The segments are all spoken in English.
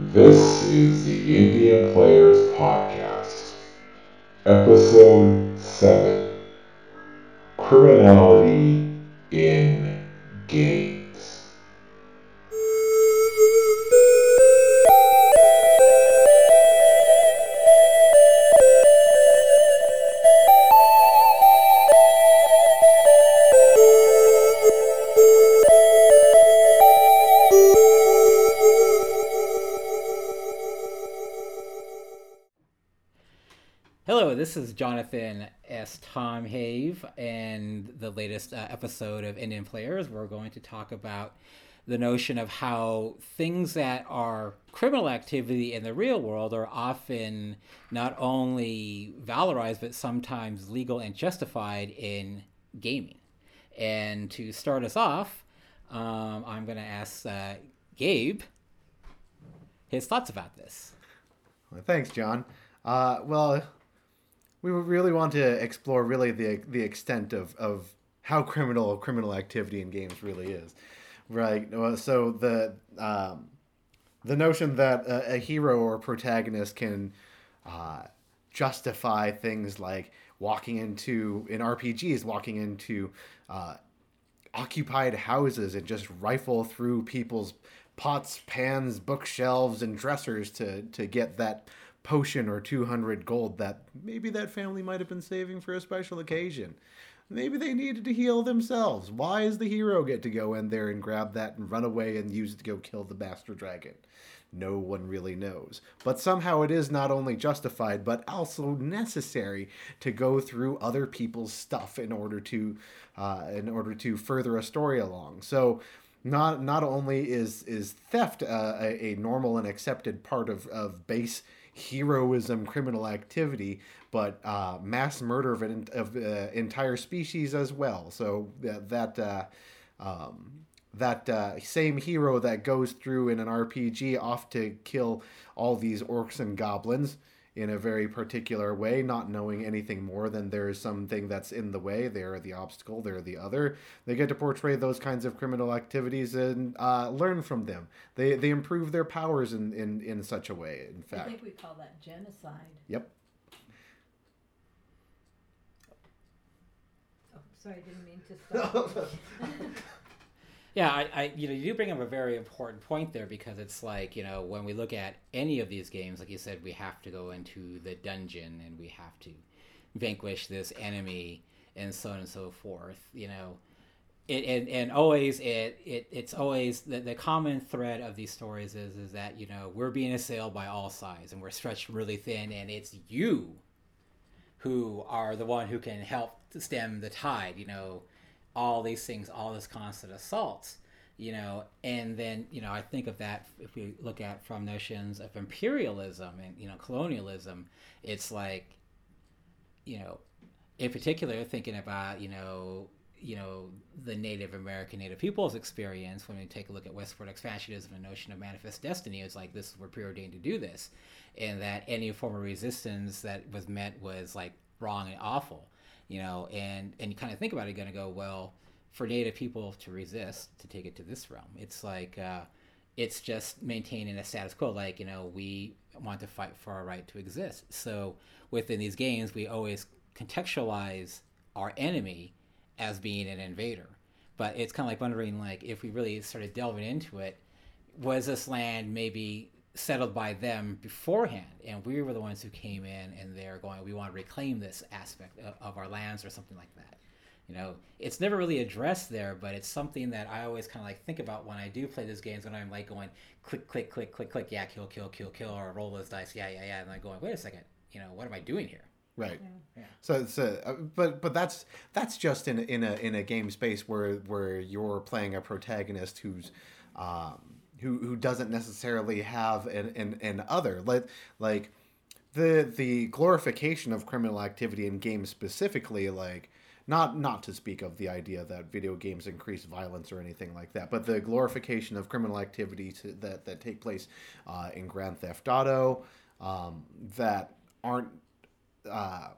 This is the NDN Players Podcast, Episode 7 Criminality in Games. Is Jonathan S. Tom Have, and the latest uh, episode of NDN Players. We're going to talk about the notion of how things that are criminal activity in the real world are often not only valorized but sometimes legal and justified in gaming. And to start us off, um, I'm going to ask uh, Gabe his thoughts about this. Well, thanks, John. Uh, well, we really want to explore really the the extent of, of how criminal criminal activity in games really is, right? So the um, the notion that a, a hero or protagonist can uh, justify things like walking into in RPGs, walking into uh, occupied houses and just rifle through people's pots, pans, bookshelves, and dressers to to get that potion or 200 gold that maybe that family might have been saving for a special occasion. Maybe they needed to heal themselves. Why does the hero get to go in there and grab that and run away and use it to go kill the master dragon? No one really knows. But somehow it is not only justified, but also necessary to go through other people's stuff in order to, uh, in order to further a story along. So, not not only is is theft uh, a, a normal and accepted part of, of base heroism criminal activity, but uh, mass murder of an of uh, entire species as well. So that that uh, um, that uh, same hero that goes through in an RPG off to kill all these orcs and goblins in a very particular way, not knowing anything more than there's something that's in the way. They're the obstacle, they're the other. They get to portray those kinds of criminal activities and uh, learn from them. They, they improve their powers in, in, in such a way, in fact. I think we call that genocide. Yep. Oh, sorry, I didn't mean to stop. Yeah, I, I, you know, you do bring up a very important point there because it's like, you know, when we look at any of these games, like you said, we have to go into the dungeon and we have to vanquish this enemy and so on and so forth, you know. It, and, and always it, it it's always the, the common thread of these stories is is that you know we're being assailed by all sides and we're stretched really thin and it's you who are the one who can help stem the tide you know all these things all this constant assaults you know? And then you know i think of that if we look at from notions of imperialism and you know colonialism it's like you know in particular thinking about you know you know the native american native peoples experience when we take a look at westward expansionism and notion of manifest destiny it's like this we're preordained to do this. And that any form of resistance that was met was like wrong and awful you know and and you kind of think about it going to go well for native people to resist to take it to this realm it's like uh, it's just maintaining a status quo like you know we want to fight for our right to exist. So within these games we always contextualize our enemy as being an invader. But it's kind of like wondering like if we really started delving into it was this land maybe settled by them beforehand and we were the ones who came in and they're going we want to reclaim this aspect of, of our lands or something like that you know it's never really addressed there but it's something that i always kind of like think about when i do play these games when i'm like going click click click click click yeah kill kill kill kill or roll those dice yeah yeah yeah and i'm going wait a second you know what am i doing here Right. Yeah. So so uh, but but that's that's just in in a in a game space where where you're playing a protagonist who's um, who who doesn't necessarily have an, an, an other. Like like the the glorification of criminal activity in games specifically like not not to speak of the idea that video games increase violence or anything like that, but the glorification of criminal activity to, that that take place uh, in Grand Theft Auto um, that aren't uh,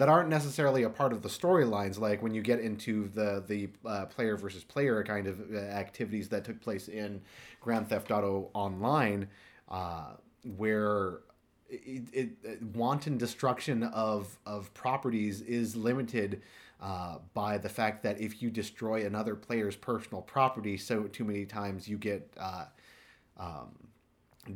that aren't necessarily a part of the storylines. Like when you get into the the uh, player versus player kind of uh, activities that took place in Grand Theft Auto Online, uh, where it, it, it- wanton destruction of of properties is limited uh, by the fact that if you destroy another player's personal property so too many times you get uh, um,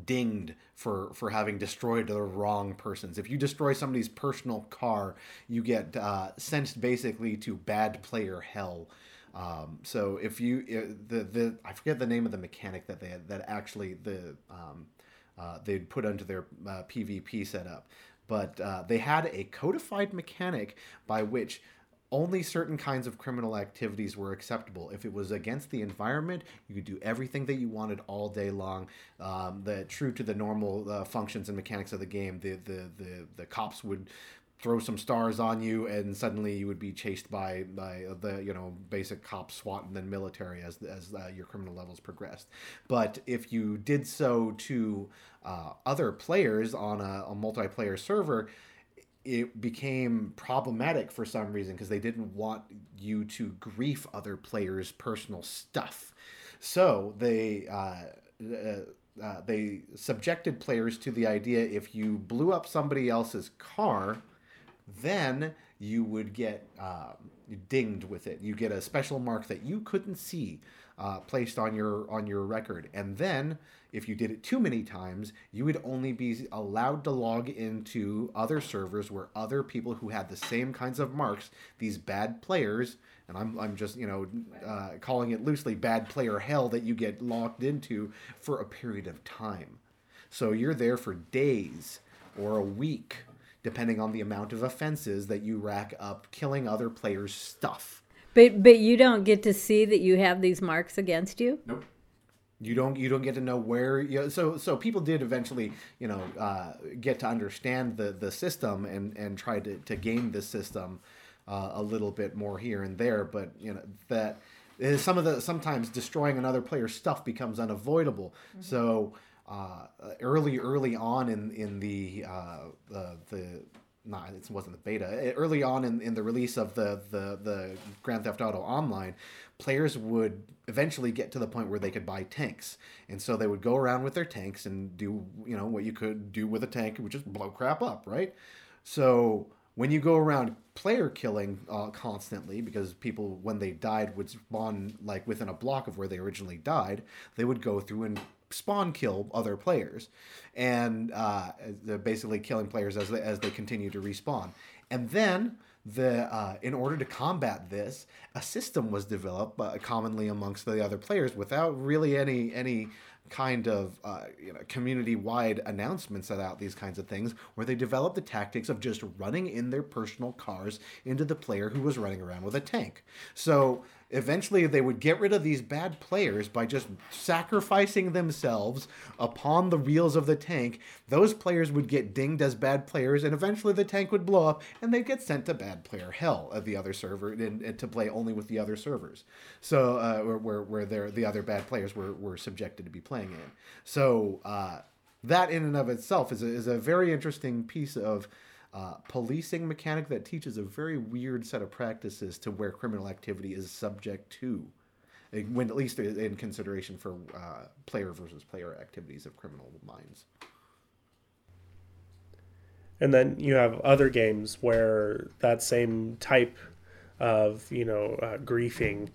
dinged for for having destroyed the wrong persons. If you destroy somebody's personal car, you get uh, sent basically to bad player hell. Um, so if you uh, the the I forget the name of the mechanic that they had that actually the um, uh, they'd put onto their uh, PvP setup, but uh, they had a codified mechanic by which only certain kinds of criminal activities were acceptable. If it was against the environment, you could do everything that you wanted all day long. Um, the true to the normal uh, functions and mechanics of the game, the, the the the cops would throw some stars on you, and suddenly you would be chased by by the you know basic cop, SWAT, and then military as as uh, your criminal levels progressed. But if you did so to uh, other players on a, a multiplayer server, it became problematic for some reason because they didn't want you to grief other players' personal stuff. So they uh, uh, uh, they subjected players to the idea if you blew up somebody else's car, then you would get um, dinged with it. You get a special mark that you couldn't see uh, placed on your on your record, and then if you did it too many times, you would only be allowed to log into other servers where other people who had the same kinds of marks, these bad players, and I'm, I'm just you know uh, calling it loosely bad player hell that you get locked into for a period of time. So you're there for days or a week, depending on the amount of offenses that you rack up killing other players' stuff. But but you don't get to see that you have these marks against you. Nope. You don't you don't get to know where you know, so so people did eventually you know uh, get to understand the the system and and try to to game the system uh, a little bit more here and there, but you know that uh, some of the sometimes destroying another player's stuff becomes unavoidable. So uh, early early on in in the uh, the the not it wasn't the beta. Early on in, in the release of the, the the grand theft auto online players would eventually get to the point where they could buy tanks. And so they would go around with their tanks and do you know what you could do with a tank which is blow crap up right? So when you go around player killing uh, constantly because people when they died would spawn like within a block of where they originally died they would go through and spawn kill other players. And uh, they're basically killing players as they, as they continue to respawn. And then the uh, in order to combat this a system was developed uh, commonly amongst the other players without really any any kind of uh, you know community wide announcements about these kinds of things where they developed the tactics of just running in their personal cars into the player who was running around with a tank. So eventually they would get rid of these bad players by just sacrificing themselves upon the wheels of the tank. Those players would get dinged as bad players and eventually the tank would blow up and they'd get sent to bad player hell at the other server and, and to play only with the other servers. So uh, where, where, the other bad players were, were subjected to be playing in. So uh, that in and of itself is a, is a very interesting piece of uh, policing mechanic that teaches a very weird set of practices to where criminal activity is subject to when at least in consideration for uh, player versus player activities of criminal minds. And then you have other games where that same type of you know uh, griefing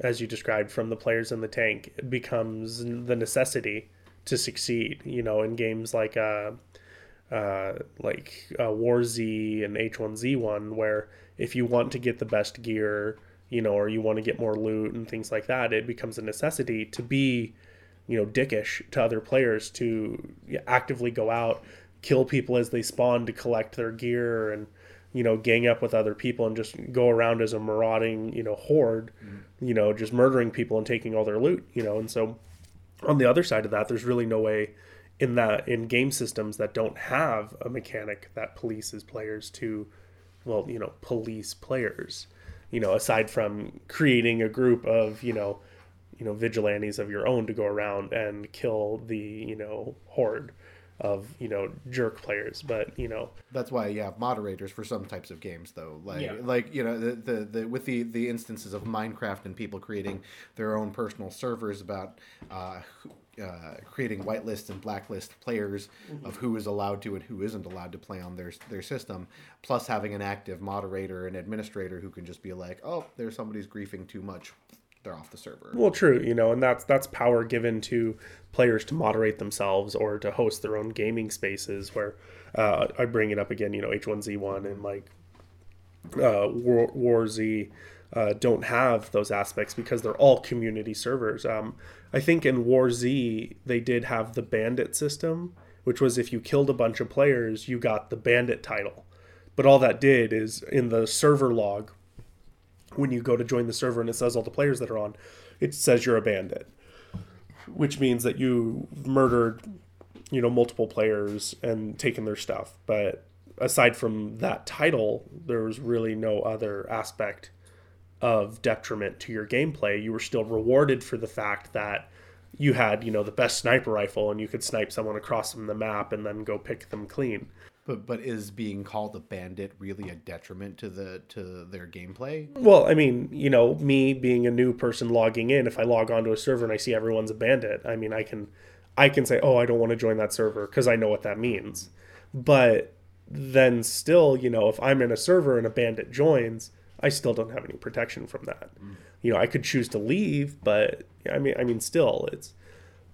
as you described from the players in the tank becomes the necessity to succeed you know in games like uh, like uh, War Z and H1Z1, where if you want to get the best gear, you know, or you want to get more loot and things like that, it becomes a necessity to be, you know, dickish to other players to actively go out, kill people as they spawn to collect their gear and, you know, gang up with other people and just go around as a marauding, you know, horde, you know, just murdering people and taking all their loot, you know, and so on the other side of that, there's really no way in that in game systems that don't have a mechanic that polices players to well you know police players you know aside from creating a group of you know you know vigilantes of your own to go around and kill the you know horde of you know jerk players. But you know, That's why you have moderators for some types of games, though. Like, Yeah. like you know, the, the, the with the the instances of Minecraft and people creating their own personal servers about uh, uh, creating whitelist and blacklist players of who is allowed to and who isn't allowed to play on their their system, plus having an active moderator and administrator who can just be like, oh, there's somebody's griefing too much, they're off the server. Well, true, you know, and that's that's power given to players to moderate themselves or to host their own gaming spaces. Where uh, I bring it up again, you know, H1Z1 and like uh, War, War Z uh, don't have those aspects because they're all community servers. Um, I think in War Z they did have the bandit system, which was if you killed a bunch of players, you got the bandit title. But all that did is in the server log, when you go to join the server and it says all the players that are on, it says you're a bandit, which means that you murdered, you know, multiple players and taken their stuff. But aside from that title, there was really no other aspect of detriment to your gameplay. You were still rewarded for the fact that you had, you know, the best sniper rifle and you could snipe someone across from the map and then go pick them clean. But but is being called a bandit really a detriment to the to their gameplay? Well, I mean, you know, me being a new person logging in, if I log onto a server and I see everyone's a bandit, I mean, I can I can say, "Oh, I don't want to join that server" because I know what that means. But then still, you know, if I'm in a server and a bandit joins, I still don't have any protection from that. You know, I could choose to leave, but I mean, I mean, still, it's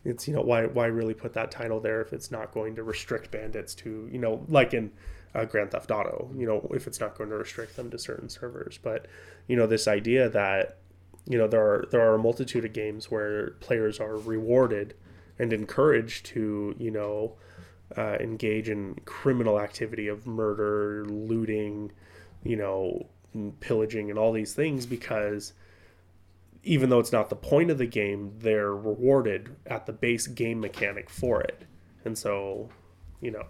it's you know why why really put that title there if it's not going to restrict bandits to you know like in uh, Grand Theft Auto you know if it's not going to restrict them to certain servers but you know this idea that you know there are there are a multitude of games where players are rewarded and encouraged to you know uh, engage in criminal activity of murder looting you know pillaging and all these things because even though it's not the point of the game, they're rewarded at the base game mechanic for it. And so, you know,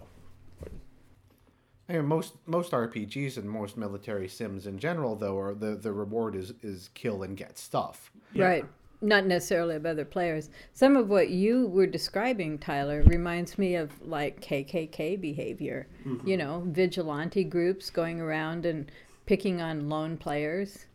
I mean, most most RPGs and most military sims in general, though, are the the reward is is kill and get stuff. Right. Not necessarily of other players. Some of what you were describing, Tyler, reminds me of like KKK behavior. Mm-hmm. You know, vigilante groups going around and picking on lone players.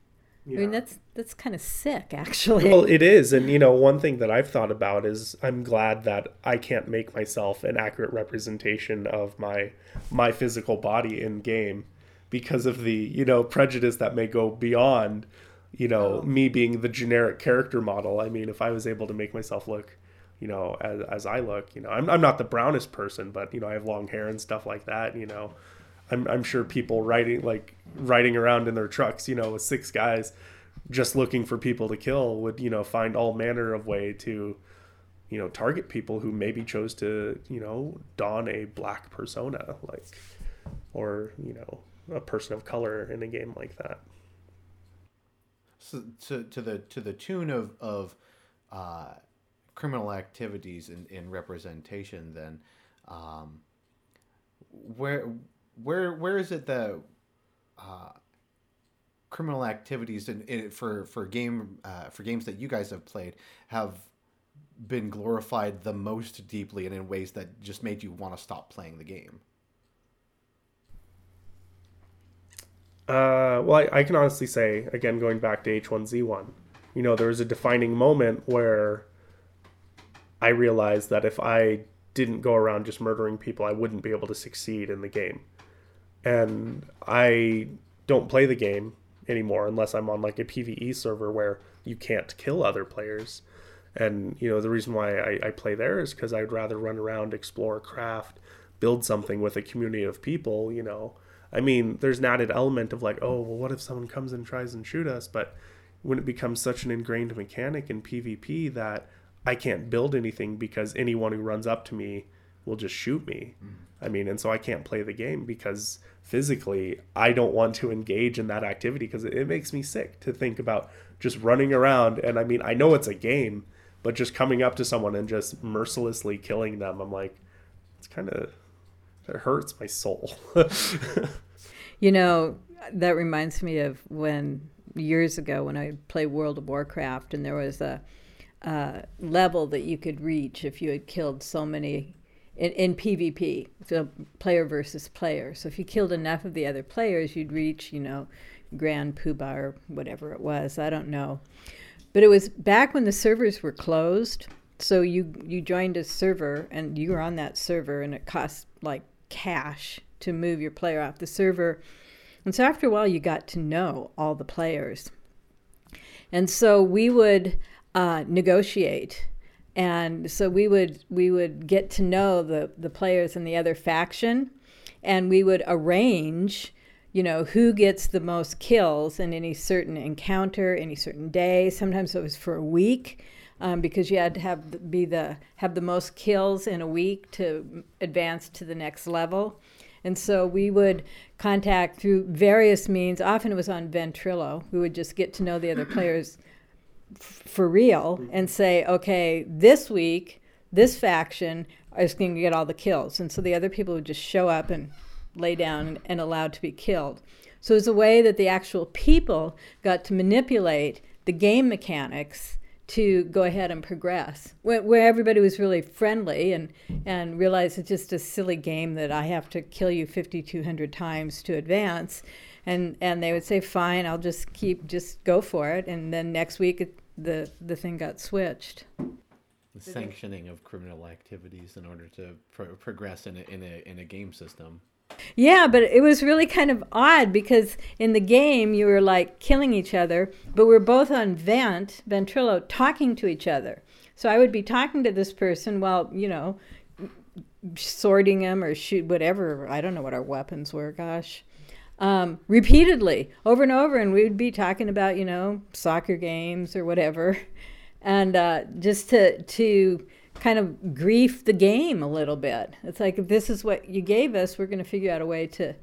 I mean, that's that's kind of sick, actually. well, it is. And, you know, one thing that I've thought about is I'm glad that I can't make myself an accurate representation of my my physical body in game because of the, you know, prejudice that may go beyond, you know, oh. me being the generic character model. I mean, if I was able to make myself look you know, as, as I look, you know, I'm, I'm not the brownest person, but, you know, I have long hair and stuff like that, you know, I'm, I'm sure people riding, like riding around in their trucks, you know, with six guys just looking for people to kill would, you know, find all manner of way to, you know, target people who maybe chose to, you know, don a black persona, like, or, you know, a person of color in a game like that. So, to, to the to the tune of of uh, criminal activities in, in representation, then um, where where where is it that uh, criminal activities in, in for for game uh, for games that you guys have played have been glorified the most deeply and in ways that just made you want to stop playing the game? Uh, well, I, I can honestly say, again, going back to H1Z1, you know, there was a defining moment where I realized that if I didn't go around just murdering people, I wouldn't be able to succeed in the game. And I don't play the game anymore unless I'm on like a PvE server where you can't kill other players. And, you know, the reason why I, I play there is because I'd rather run around, explore, craft, build something with a community of people, you know. I mean, there's an added element of like, oh, well, what if someone comes and tries and shoot us? But when it becomes such an ingrained mechanic in PvP that I can't build anything because anyone who runs up to me will just shoot me. Mm. I mean, and so I can't play the game because physically I don't want to engage in that activity because it, it makes me sick to think about just running around. And I mean, I know it's a game, but just coming up to someone and just mercilessly killing them, I'm like, it's kind of, it hurts my soul. You know, that reminds me of when years ago when I played World of Warcraft and there was a uh, level that you could reach if you had killed so many in, in PvP, so player versus player. So if you killed enough of the other players, you'd reach, you know, Grand Poobah or whatever it was. I don't know. But it was back when the servers were closed. So you you joined a server and you were on that server, and it cost like cash to move your player off the server. And so after a while, you got to know all the players. And so we would uh, negotiate and so we would we would get to know the the players in the other faction and we would arrange you know who gets the most kills in any certain encounter any certain day. Sometimes it was for a week um, because you had to have be the have the most kills in a week to advance to the next level. And so we would contact through various means. Often it was on ventrilo. We would just get to know the other players for real mm-hmm. and say, okay, this week, this faction is going to get all the kills. And so the other people would just show up and lay down and, and allowed to be killed. So it was a way that the actual people got to manipulate the game mechanics to go ahead and progress, where, where everybody was really friendly and, and realized it's just a silly game that I have to kill you 5,200 times to advance and and they would say fine i'll just keep just go for it and then next week it, the the thing got switched. The sanctioning of criminal activities in order to pro- progress in a, in a in a game system. yeah but it was really kind of odd because in the game you were like killing each other but we're both on vent ventrilo talking to each other. So i would be talking to this person while you know sorting them or shoot whatever. I don't know what our weapons were gosh um, repeatedly over and over and we'd be talking about you know soccer games or whatever and uh, just to to kind of grief the game a little bit. It's like if this is what you gave us we're going to figure out a way to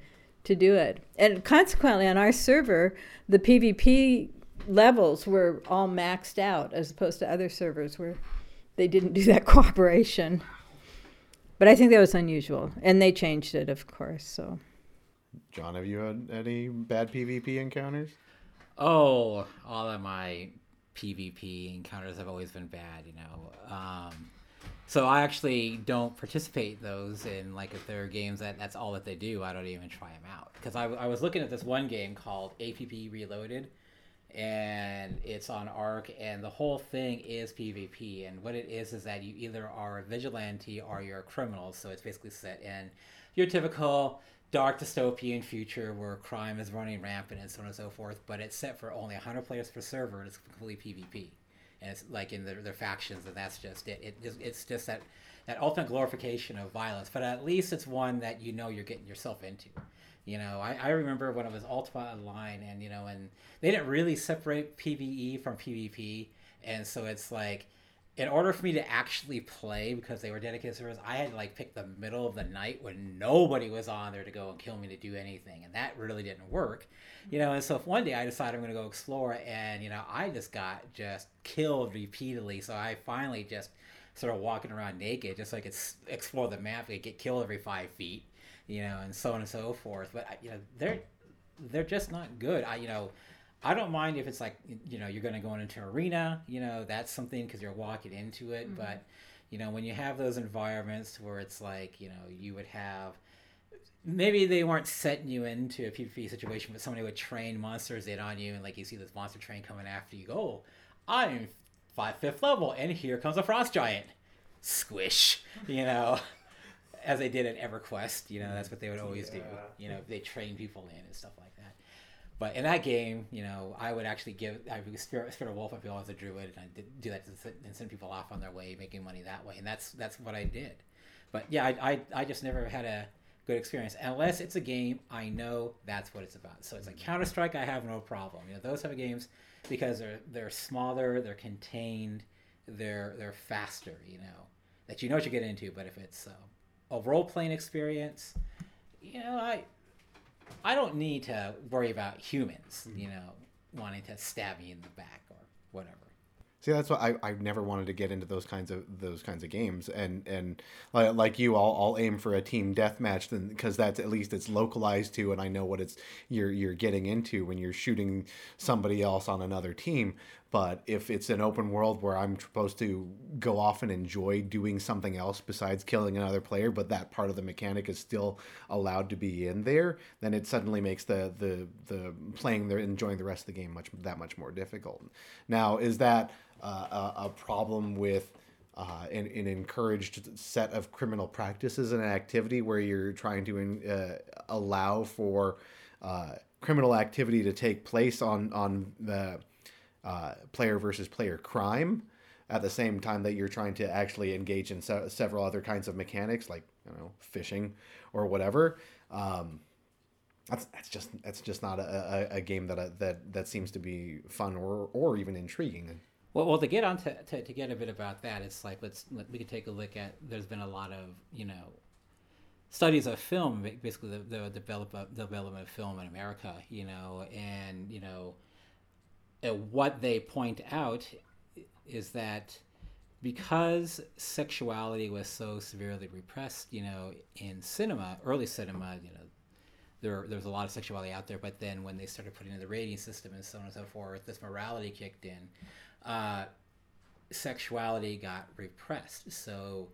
to do it. And consequently on our server the pvp levels were all maxed out as opposed to other servers where they didn't do that cooperation. But i think that was unusual and they changed it of course so John, have you had any bad PvP encounters? Oh, all of my PvP encounters have always been bad, you know. Um, so I actually don't participate those in like if there are games that that's all that they do, I don't even try them out because I, I was looking at this one game called APB Reloaded, and it's on Arc, and the whole thing is PvP, and what it is is that you either are a vigilante or you're a criminal. So it's basically set in your typical dark dystopian future where crime is running rampant and so on and so forth. But it's set for only 100 players per server, and it's completely PvP, and it's like in their, their factions, and that's just it. It just, it's just that that ultimate glorification of violence. But at least it's one that you know you're getting yourself into. You know, I, I remember when it was Ultima Online, and you know, and they didn't really separate PVE from PvP, and so it's like in order for me to actually play because they were dedicated servers, I had to like pick the middle of the night when nobody was on there to go and kill me to do anything, and that really didn't work, you know. And so if one day I decided I'm going to go explore, and you know, I just got just killed repeatedly, so I finally just sort of walking around naked just so I could explore the map, I get killed every five feet, you know, and so on and so forth. But uh, you know, they're they're just not good. I you know. I don't mind if it's like you know you're going to go into an arena, you know that's something because you're walking into it. Mm-hmm. But you know when you have those environments where it's like you know you would have maybe they weren't setting you into a PvP situation, but somebody would train monsters in on you, and like you see this monster train coming after you. Go, oh, I'm five fifth level, and here comes a frost giant. Squish, you know. As they did at EverQuest, you know that's what they would always do. You know, they train people in and stuff like that. But in that game, you know, I would actually give I would spirit, spirit of wolf. I feel as a druid, and I did do that and send people off on their way, making money that way, and that's that's what I did. But yeah, I, I, I just never had a good experience unless it's a game I know that's what it's about. So it's like Counter Strike, I have no problem. You know, those type of games because they're they're smaller, they're contained, they're they're faster. You know, that you know what you get into. But if it's uh, a role playing experience, you know, I I don't need to worry about humans, hmm. you know, wanting to stab me in the back or whatever. See, that's why I, I never wanted to get into those kinds of those kinds of games, and and like, like you, I'll, I'll aim for a team deathmatch, then because that's at least it's localized to, and I know what it's you're you're getting into when you're shooting somebody else on another team. But if it's an open world where I'm supposed to go off and enjoy doing something else besides killing another player, but that part of the mechanic is still allowed to be in there, then it suddenly makes the the the playing the enjoying the rest of the game much that much more difficult. Now, is that uh, a, a problem with uh, an, an encouraged set of criminal practices and activity where you're trying to uh, allow for uh, criminal activity to take place on on the uh, player versus player crime at the same time that you're trying to actually engage in se- several other kinds of mechanics like you know fishing or whatever um, that's that's just that's just not a, a, a game that I, that that seems to be fun or or even intriguing Well, well, to get on to, to, to get a bit about that, it's like let's let, we can take a look at. There's been a lot of you know studies of film, basically the, the develop, development of film in America, you know, and you know, uh, what they point out is that because sexuality was so severely repressed, you know, in cinema, early cinema, you know, there there was a lot of sexuality out there, but then when they started putting in the rating system and so on and so forth, this morality kicked in. Uh, sexuality got repressed. So,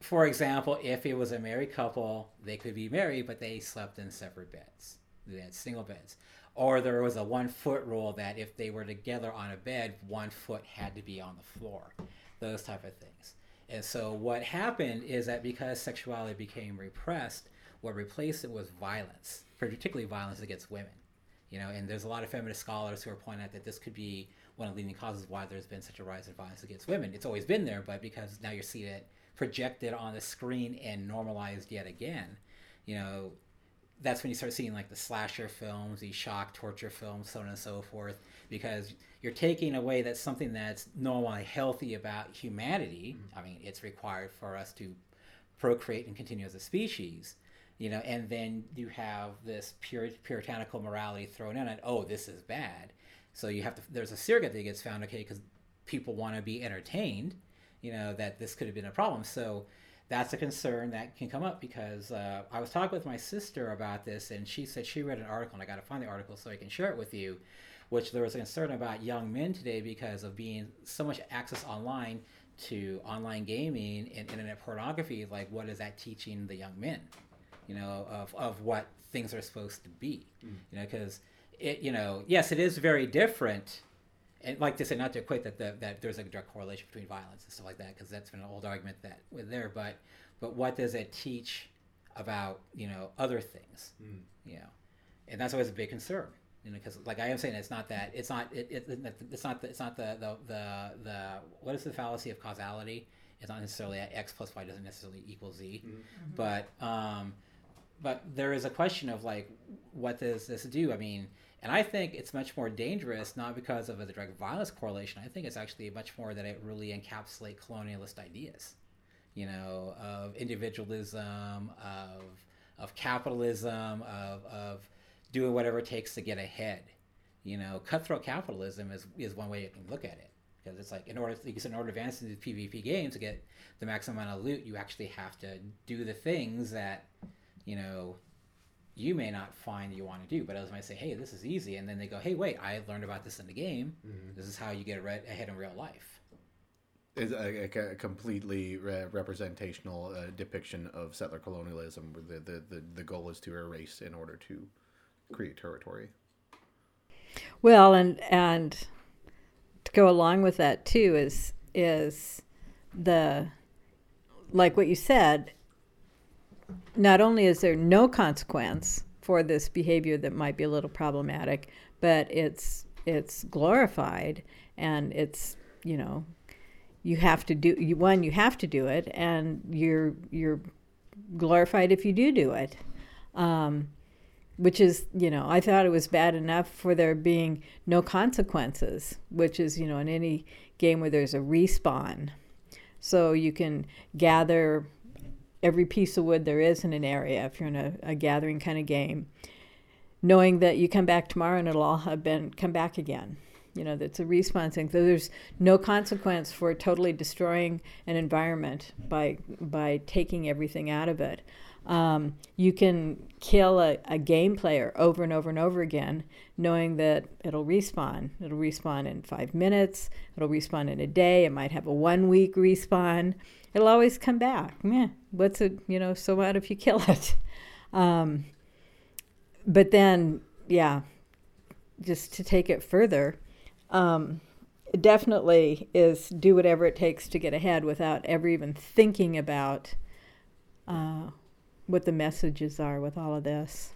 for example, if it was a married couple, they could be married, but they slept in separate beds. They had single beds. Or there was a one foot rule that if they were together on a bed, one foot had to be on the floor. Those type of things. And so what happened is that because sexuality became repressed, what replaced it was violence, particularly violence against women. You know, and there's a lot of feminist scholars who are pointing out that this could be one of the leading causes why there's been such a rise in violence against women. It's always been there, but because now you're seeing it projected on the screen and normalized yet again, you know, that's when you start seeing like the slasher films, the shock torture films, so on and so forth, because you're taking away that's something that's normally healthy about humanity. Mm-hmm. I mean, it's required for us to procreate and continue as a species, you know, and then you have this pure, puritanical morality thrown in and oh, this is bad. So you have to, there's a surrogate that gets found, okay, because people want to be entertained, you know, that this could have been a problem. So that's a concern that can come up because uh, I was talking with my sister about this, and she said she read an article, and I got to find the article so I can share it with you, which there was a concern about young men today because of being so much access online to online gaming and internet pornography. Like, what is that teaching the young men? You know, of, of what things are supposed to be. You know, because it, you know, yes, it is very different and like to say not to equate that the, that there's like a direct correlation between violence and stuff like that because that's been an old argument that with there but but what does it teach about you know other things? Mm. You know and that's always a big concern you know because like i am saying it's not that it's not it, it, it's not the, it's not the, the the the what is the fallacy of causality? It's not necessarily x plus y doesn't necessarily equal z. Mm-hmm. Mm-hmm. But um but there is a question of like what does this do? I mean and i think it's much more dangerous not because of the direct violence correlation i think it's actually much more that it really encapsulate colonialist ideas you know of individualism of of capitalism of of doing whatever it takes to get ahead. You know cutthroat capitalism is is one way you can look at it. Because it's like in order because in order to advance into PvP games to get the maximum amount of loot, you actually have to do the things that you know you may not find you want to do. But others might say, "Hey, this is easy," and then they go, "Hey, wait, I learned about this in the game. This is how you get re- ahead in real life." is a, a- a completely re- representational uh, depiction of settler colonialism where the, the, the, the goal is to erase in order to create territory Well, and and to go along with that too is is the like what you said. Not only is there no consequence for this behavior that might be a little problematic, but it's it's glorified and it's you know you have to do you one you have to do it and you're you're glorified if you do do it. Um, which is you know i thought it was bad enough for there being no consequences which is you know in any game where there's a respawn. So you can gather every piece of wood there is in an area if you're in a, a gathering kind of game knowing that you come back tomorrow and it'll all have been come back again You know, that's a respawn thing. So there's no consequence for totally destroying an environment by by taking everything out of it. Um, you can kill a, a game player over and over and over again, knowing that it'll respawn. It'll respawn in five minutes. It'll respawn in a day. It might have a one week respawn. It'll always come back. Yeah, what's it? You know, so what if you kill it? Um, but then, yeah, just to take it further, um, definitely is do whatever it takes to get ahead without ever even thinking about uh, what the messages are with all of this.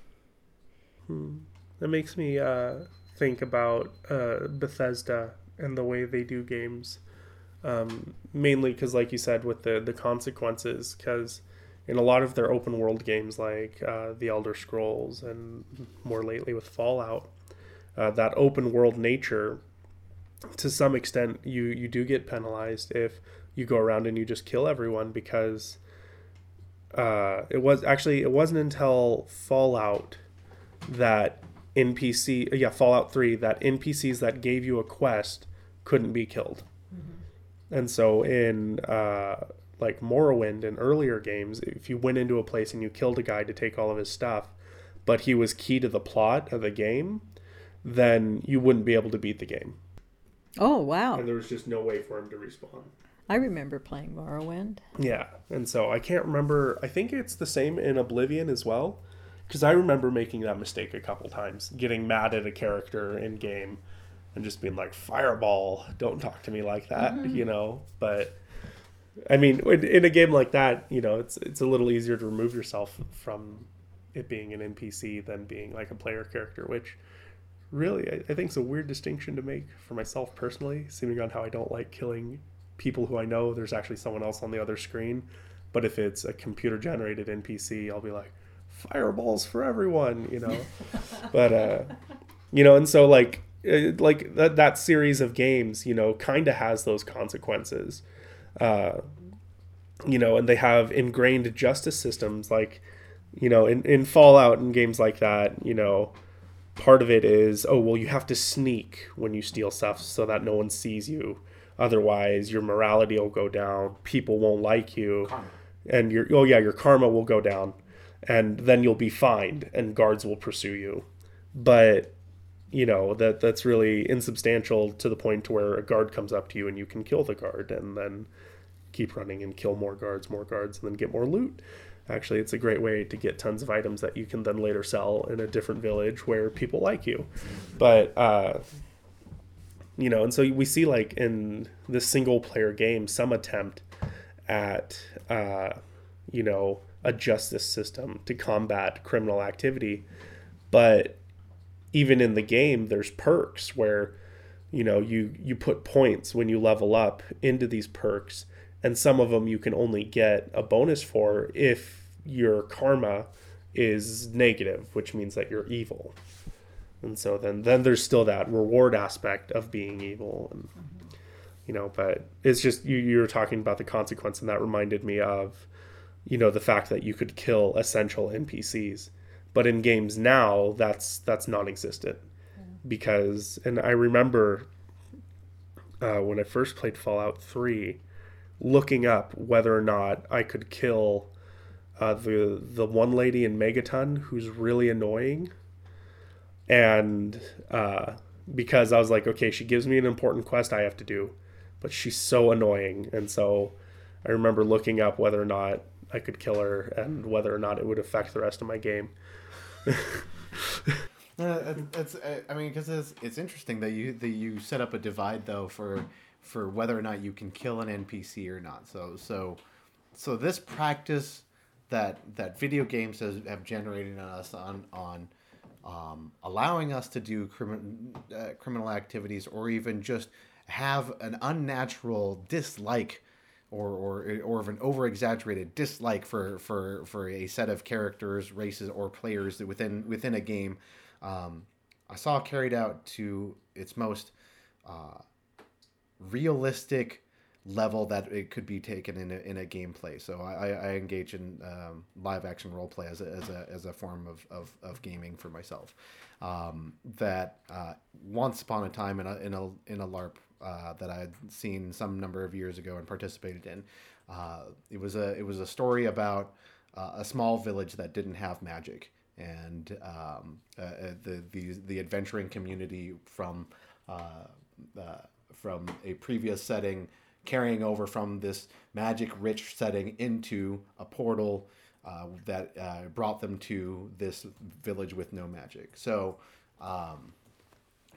That makes me uh, think about uh, Bethesda and the way they do games. Um, mainly because, like you said, with the, the consequences, because in a lot of their open world games, like uh, The Elder Scrolls and more lately with Fallout, uh, that open world nature, to some extent, you, you do get penalized if you go around and you just kill everyone because uh, it was actually it wasn't until Fallout that NPC yeah Fallout 3 that NPCs that gave you a quest couldn't be killed. And so in uh, like Morrowind and earlier games, if you went into a place and you killed a guy to take all of his stuff, but he was key to the plot of the game, then you wouldn't be able to beat the game. Oh, wow. And there was just no way for him to respawn. I remember playing Morrowind. Yeah, and so I can't remember. I think it's the same in Oblivion as well, because I remember making that mistake a couple times, getting mad at a character in game, and just being like, "Fireball, don't talk to me like that," you know. But I mean, in, in a game like that, you know, it's it's a little easier to remove yourself from it being an NPC than being like a player character, which really I, I think is a weird distinction to make for myself personally, seeming on how I don't like killing people who I know there's actually someone else on the other screen. But if it's a computer generated NPC, I'll be like, fireballs for everyone, you know. but uh you know, and so like like that that series of games, you know, kind of has those consequences. Uh you know, and they have ingrained justice systems like you know, in, in Fallout and games like that, you know, part of it is, oh, well, you have to sneak when you steal stuff so that no one sees you. Otherwise, your morality will go down. People won't like you. And your, oh, yeah, your karma will go down. And then you'll be fined and guards will pursue you. But, you know, that that's really insubstantial to the point where a guard comes up to you and you can kill the guard and then keep running and kill more guards, more guards, and then get more loot. Actually it's a great way to get tons of items that you can then later sell in a different village where people like you. But uh you know and so we see like in this single player game some attempt at uh you know a justice system to combat criminal activity. But even in the game there's perks where you know you you put points when you level up into these perks and some of them you can only get a bonus for if your karma is negative which means that you're evil. And so then then there's still that reward aspect of being evil and you know but it's just you you're talking about the consequence and that reminded me of you know the fact that you could kill essential npcs but in games now that's that's non-existent. Because and i remember uh, when i first played fallout 3 looking up whether or not I could kill uh, the the one lady in Megaton who's really annoying, and uh, because I was like, okay, she gives me an important quest I have to do, but she's so annoying, and so I remember looking up whether or not I could kill her and whether or not it would affect the rest of my game. It's, uh, I mean, because it's, it's interesting that you that you set up a divide though for for whether or not you can kill an NPC or not. So so so this practice that that video games has, have generated on us on on um, allowing us to do crimin- uh, criminal activities or even just have an unnatural dislike or or or of an over exaggerated dislike for for for a set of characters, races, or players that within within a game. Um, I saw carried out to its most uh, realistic level that it could be taken in a, in a gameplay. So I, I I engage in um, live action role play as a, as a, as a form of, of, of gaming for myself. Um, that uh, once upon a time in a in a in a LARP uh, that I had seen some number of years ago and participated in, uh, it was a it was a story about uh, a small village that didn't have magic and um, uh, the, the the adventuring community from from a previous setting carrying over from this magic rich setting into a portal uh, that uh, brought them to this village with no magic. So. Um,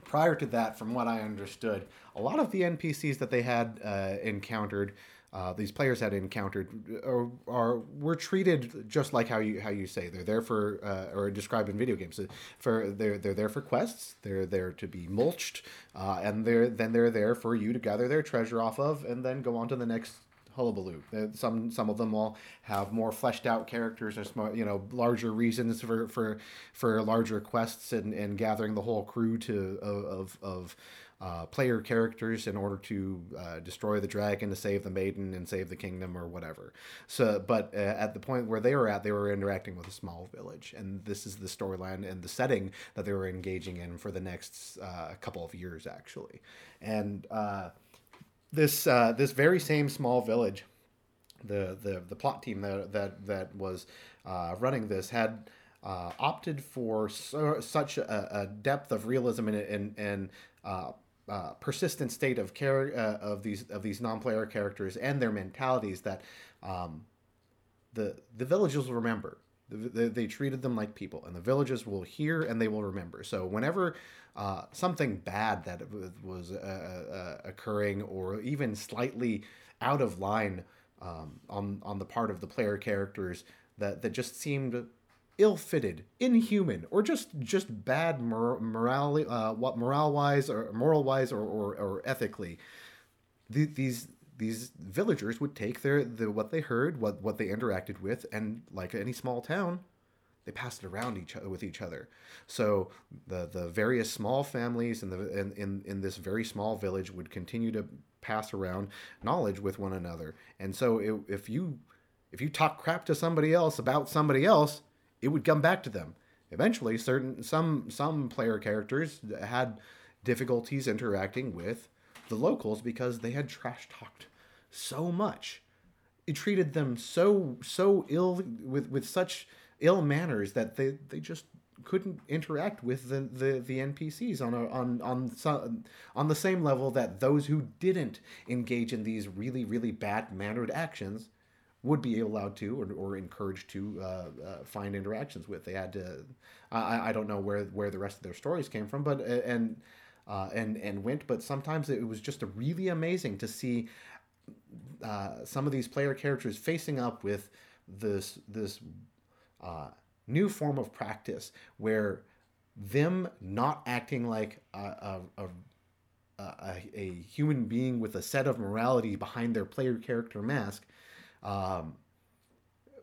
prior to that, from what I understood, a lot of the NPCs that they had uh, encountered, uh, these players had encountered, are, are were treated just like how you how you say they're there for uh, or described in video games. For they're they're there for quests. They're there to be mulched, uh, and they're then they're there for you to gather their treasure off of, and then go on to the next hullabaloo. Uh, Some some of them will have more fleshed out characters or you know, larger reasons for for for larger quests and, and gathering the whole crew to of of, uh, player characters in order to uh, destroy the dragon, to save the maiden, and save the kingdom or whatever. So, but uh, at the point where they were at, they were interacting with a small village, and this is the storyline and the setting that they were engaging in for the next uh, couple of years, actually, and. This uh, this very same small village, the the, the plot team that that that was uh, running this had uh, opted for so, such a, a depth of realism and and, and uh, uh, persistent state of care uh, of these of these non-player characters and their mentalities that um, the the villagers will remember. The- They, they treated them like people, and the villagers will hear and they will remember. So whenever uh, something bad that was uh, uh, occurring, or even slightly out of line um, on on the part of the player characters, that that just seemed ill-fitted, inhuman, or just just bad mor- morale, uh, what morale wise or moral wise or, or, or ethically, the, these these villagers would take their the what they heard, what what they interacted with, and like any small town, they passed it around each other with each other. So the the various small families in the in, in, in this very small village would continue to pass around knowledge with one another. And so it, if you if you talk crap to somebody else about somebody else, it would come back to them. Eventually, certain some some player characters had difficulties interacting with the locals because they had trash talked so much. It treated them so so ill with with such ill manners that they they just couldn't interact with the, the, the NPCs on a, on on some, on the same level that those who didn't engage in these really really bad mannered actions would be allowed to or, or encouraged to uh, uh, find interactions with. They had to. I, I don't know where where the rest of their stories came from, but uh, and uh, and and went. But sometimes it was just really amazing to see uh, some of these player characters facing up with this this uh, new form of practice where them not acting like a, a, a a, human being with a set of morality behind their player character mask um,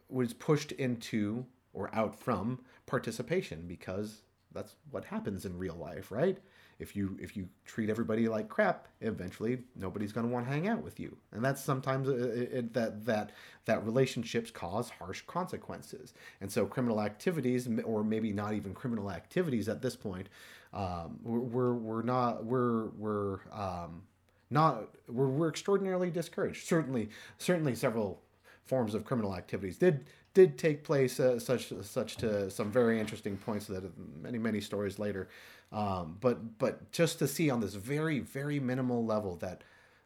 was pushed into or out from participation because that's what happens in real life, right? If you if you treat everybody like crap, eventually nobody's going to want to hang out with you, and that's sometimes uh, it, it, that that that relationships cause harsh consequences. And so criminal activities, or maybe not even criminal activities at this point, um, we're, we're we're not we're we're um, not we're, we're extraordinarily discouraged. Certainly, certainly several forms of criminal activities did did take place, uh, such such to some very interesting points that many many stories later. Um, but but just to see on this very very minimal level that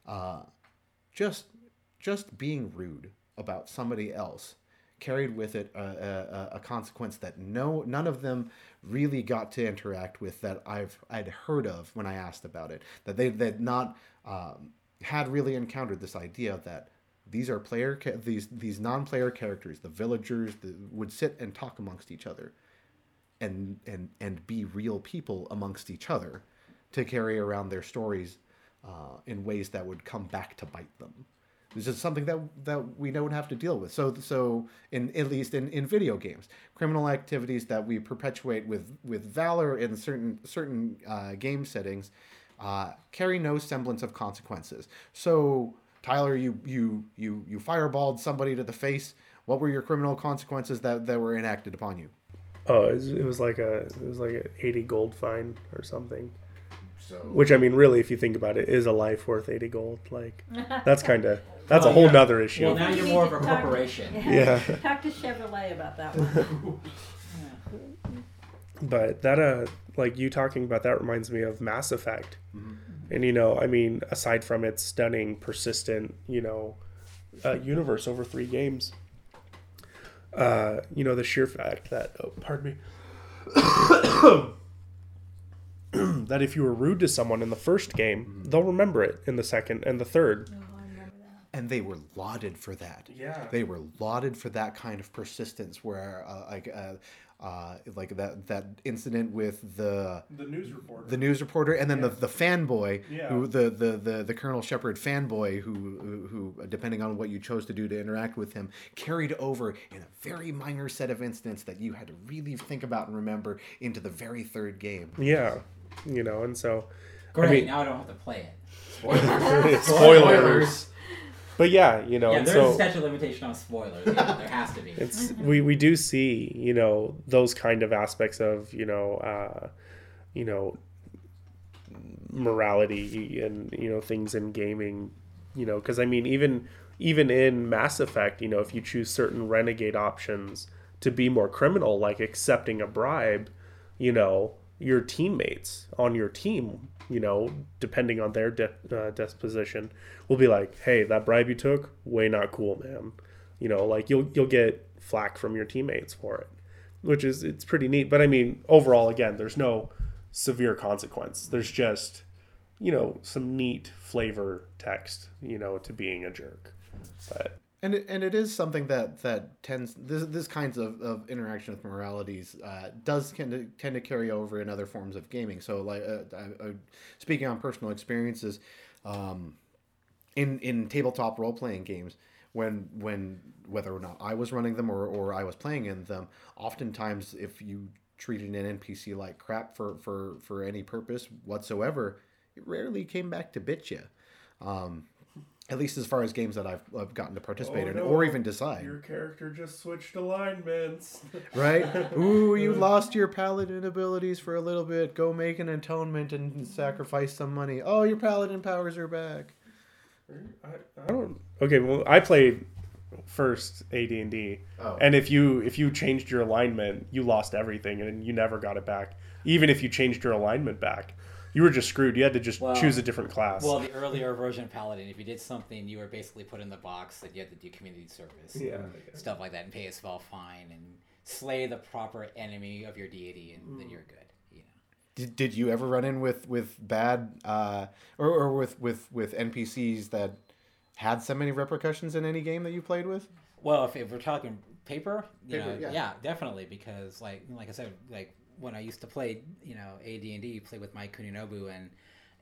uh, just just being rude about somebody else carried with it a, a, a consequence that no none of them really got to interact with that I've I'd heard of when I asked about it that they they'd not um, had really encountered this idea that these are player ca- these these non-player characters the villagers the, would sit and talk amongst each other and and and be real people amongst each other to carry around their stories uh, in ways that would come back to bite them. This is something that that we don't have to deal with. So so in at least in, in video games, criminal activities that we perpetuate with with valor in certain certain uh, game settings uh, carry no semblance of consequences. So Tyler, you you you you fireballed somebody to the face. What were your criminal consequences that, that were enacted upon you? Oh, it was, it was like a it was like a eighty gold fine or something. So Which I mean, really, if you think about it, is a life worth eighty gold. Like that's kind of that's Well, a whole yeah. nother issue. Well, now You you're need more of a talk- corporation. Yeah. Talk to Chevrolet about that one. but that uh like you talking about that reminds me of mass effect and you know i mean aside from its stunning persistent you know uh, universe over three games uh you know the sheer fact that oh, pardon me that if you were rude to someone in the first game they'll remember it in the second and the third and they were lauded for that. Yeah. they were lauded for that kind of persistence. Where uh, like uh, uh, like that that incident with the the news reporter the news reporter and then the, the fanboy Yeah. who the, the, the, the Colonel Shepard fanboy who, who who depending on what you chose to do to interact with him carried over in a very minor set of incidents that you had to really think about and remember into the very third game. yeah you know and so Great. mean- now I don't have to play it. spoilers but yeah you know Yeah, there's so a statute limitation on spoilers. Yeah, there has to be. it's we we do see you know those kind of aspects of you know uh you know morality and you know things in gaming you know because i mean even even in mass effect you know if you choose certain renegade options to be more criminal like accepting a bribe you know your teammates on your team you know depending on their de- uh, disposition will be like hey that bribe you took way not cool man. You know like you'll you'll get flack from your teammates for it which is it's pretty neat. But i mean overall again there's no severe consequence. There's just you know some neat flavor text you know to being a jerk. But And it, and it is something that that tends this this kinds of, of interaction with moralities uh, does tend to tend to carry over in other forms of gaming. So like uh, I, speaking on personal experiences, um, in in tabletop role playing games, when when whether or not I was running them or, or I was playing in them, oftentimes if you treated an NPC like crap for for for any purpose whatsoever, it rarely came back to bit you. Um, at least as far as games that I've, I've gotten to participate oh, in or even decide. Your character just switched alignments Right? Ooh, you lost your paladin abilities for a little bit. Go make an atonement and sacrifice some money. Oh, your paladin powers are back. I, I don't. Okay, well, I played first AD and D, Oh. and if you if you changed your alignment, you lost everything, and you never got it back. Even if you changed your alignment back, you were just screwed. You had to just Well- choose a different class. Well, the earlier version of Paladin, if you did something, you were basically put in the box that you had to do community service. Yeah. Stuff like that and pay a small fine and slay the proper enemy of your deity and Mm. then you're good. You know. Did, did you ever run in with with bad uh, or, or with with with NPCs that had so many repercussions in any game that you played with? Well, if, if we're talking paper, you Paper, know, yeah. yeah. definitely because like like I said, like when I used to play, you know, AD and D, play with Mike Kuninobu, and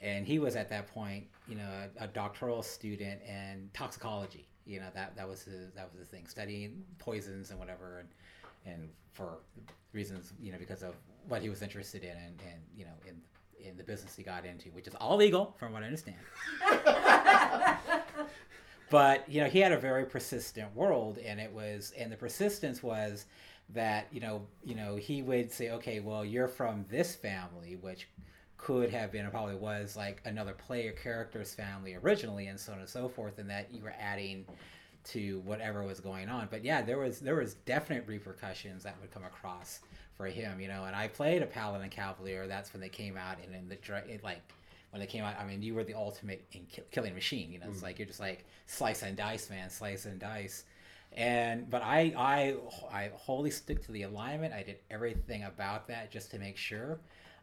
and he was at that point, you know, a, a doctoral student in toxicology. You know, that that was his that was his thing, studying poisons and whatever, and and for reasons, you know, because of what he was interested in, and and you know, in in the business he got into, which is all legal, from what I understand. but you know he had a very persistent world and it was and the persistence was that you know you know he would say okay well you're from this family which could have been or probably was like another player character's family originally and so on and so forth and that you were adding to whatever was going on but yeah there was there was definite repercussions that would come across for him you know and i played a paladin cavalier that's when they came out and in the it, like when they came out, I mean, you were the ultimate in kill- killing machine. You know, it's mm. like you're just like slice and dice, man, slice and dice. And but I I I wholly stick to the alignment. I did everything about that just to make sure.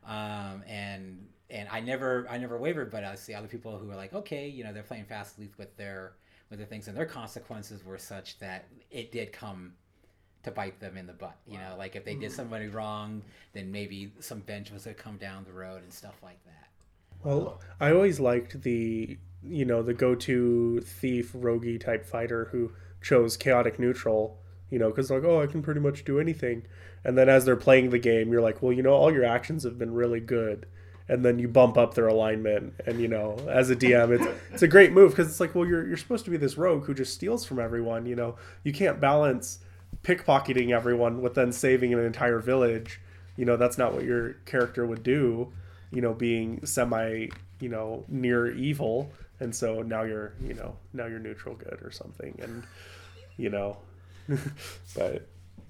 Um, and and I never I never wavered. But I see other people who are like, okay, you know, they're playing fast leap with their with their things, and their consequences were such that it did come to bite them in the butt. You know, like if they did somebody wrong, then maybe some vengeance would come down the road and stuff like that. Well, I always liked the you know the go-to thief roguey type fighter who chose chaotic neutral. You know, because like oh I can pretty much do anything, and then as they're playing the game, you're like well you know all your actions have been really good, and then you bump up their alignment. And you know, as a DM, it's it's a great move because it's like, well, you're you're supposed to be this rogue who just steals from everyone. You know, you can't balance pickpocketing everyone with then saving an entire village. You know, that's not what your character would do. You know, being semi, you know, near evil, and so now you're, you know, now you're neutral good or something, and you know, but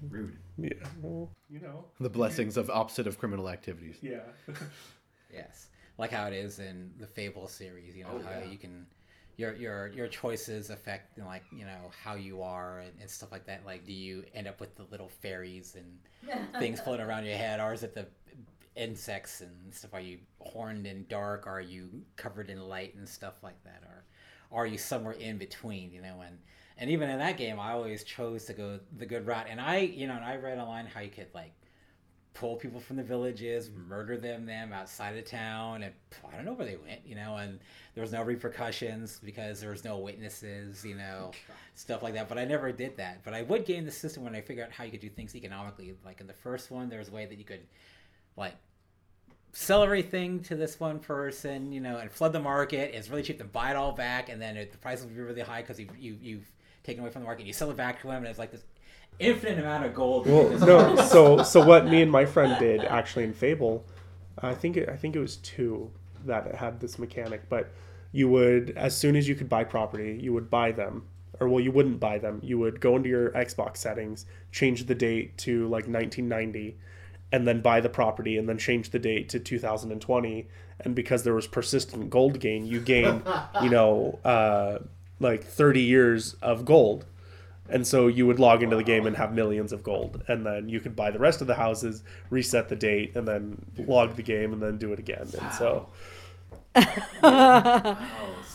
Rude. yeah, well, you know, The blessings of opposite of criminal activities. yeah, Yes, like how it is in the Fable series. You know Oh, how yeah. you can your your your choices affect like you know how you are and, and stuff like that. Like, do you end up with the little fairies and things floating around your head, or is it the insects and stuff? Are you horned and dark? Are you covered in light and stuff like that? Or are you somewhere in between? You know, and and even in that game, I always chose to go the good route. And I, you know, and I read online how you could like pull people from the villages, murder them them outside of town, and I don't know where they went, you know, and there was no repercussions because there was no witnesses, you know, stuff like that. But I never did that. But I would game the system when I figured out how you could do things economically. Like in the first one, there was a way that you could like sell everything to this one person, you know, and flood the market. It's really cheap to buy it all back, and then it, the price will be really high because you, you you've taken away from the market. You sell it back to them, and it's like this infinite amount of gold. Well, no. So, so what me and my friend did actually in Fable, I think it, I think it was two that had this mechanic. But you would, as soon as you could buy property, you would buy them, or well, you wouldn't buy them. You would go into your Xbox settings, change the date to like 1990, and then buy the property, and then change the date to 2020. And because there was persistent gold gain, you gain, you know, uh, like 30 years of gold. And so you would log into the game and have millions of gold, and then you could buy the rest of the houses, reset the date, and then log the game, and then do it again. And so, Yeah,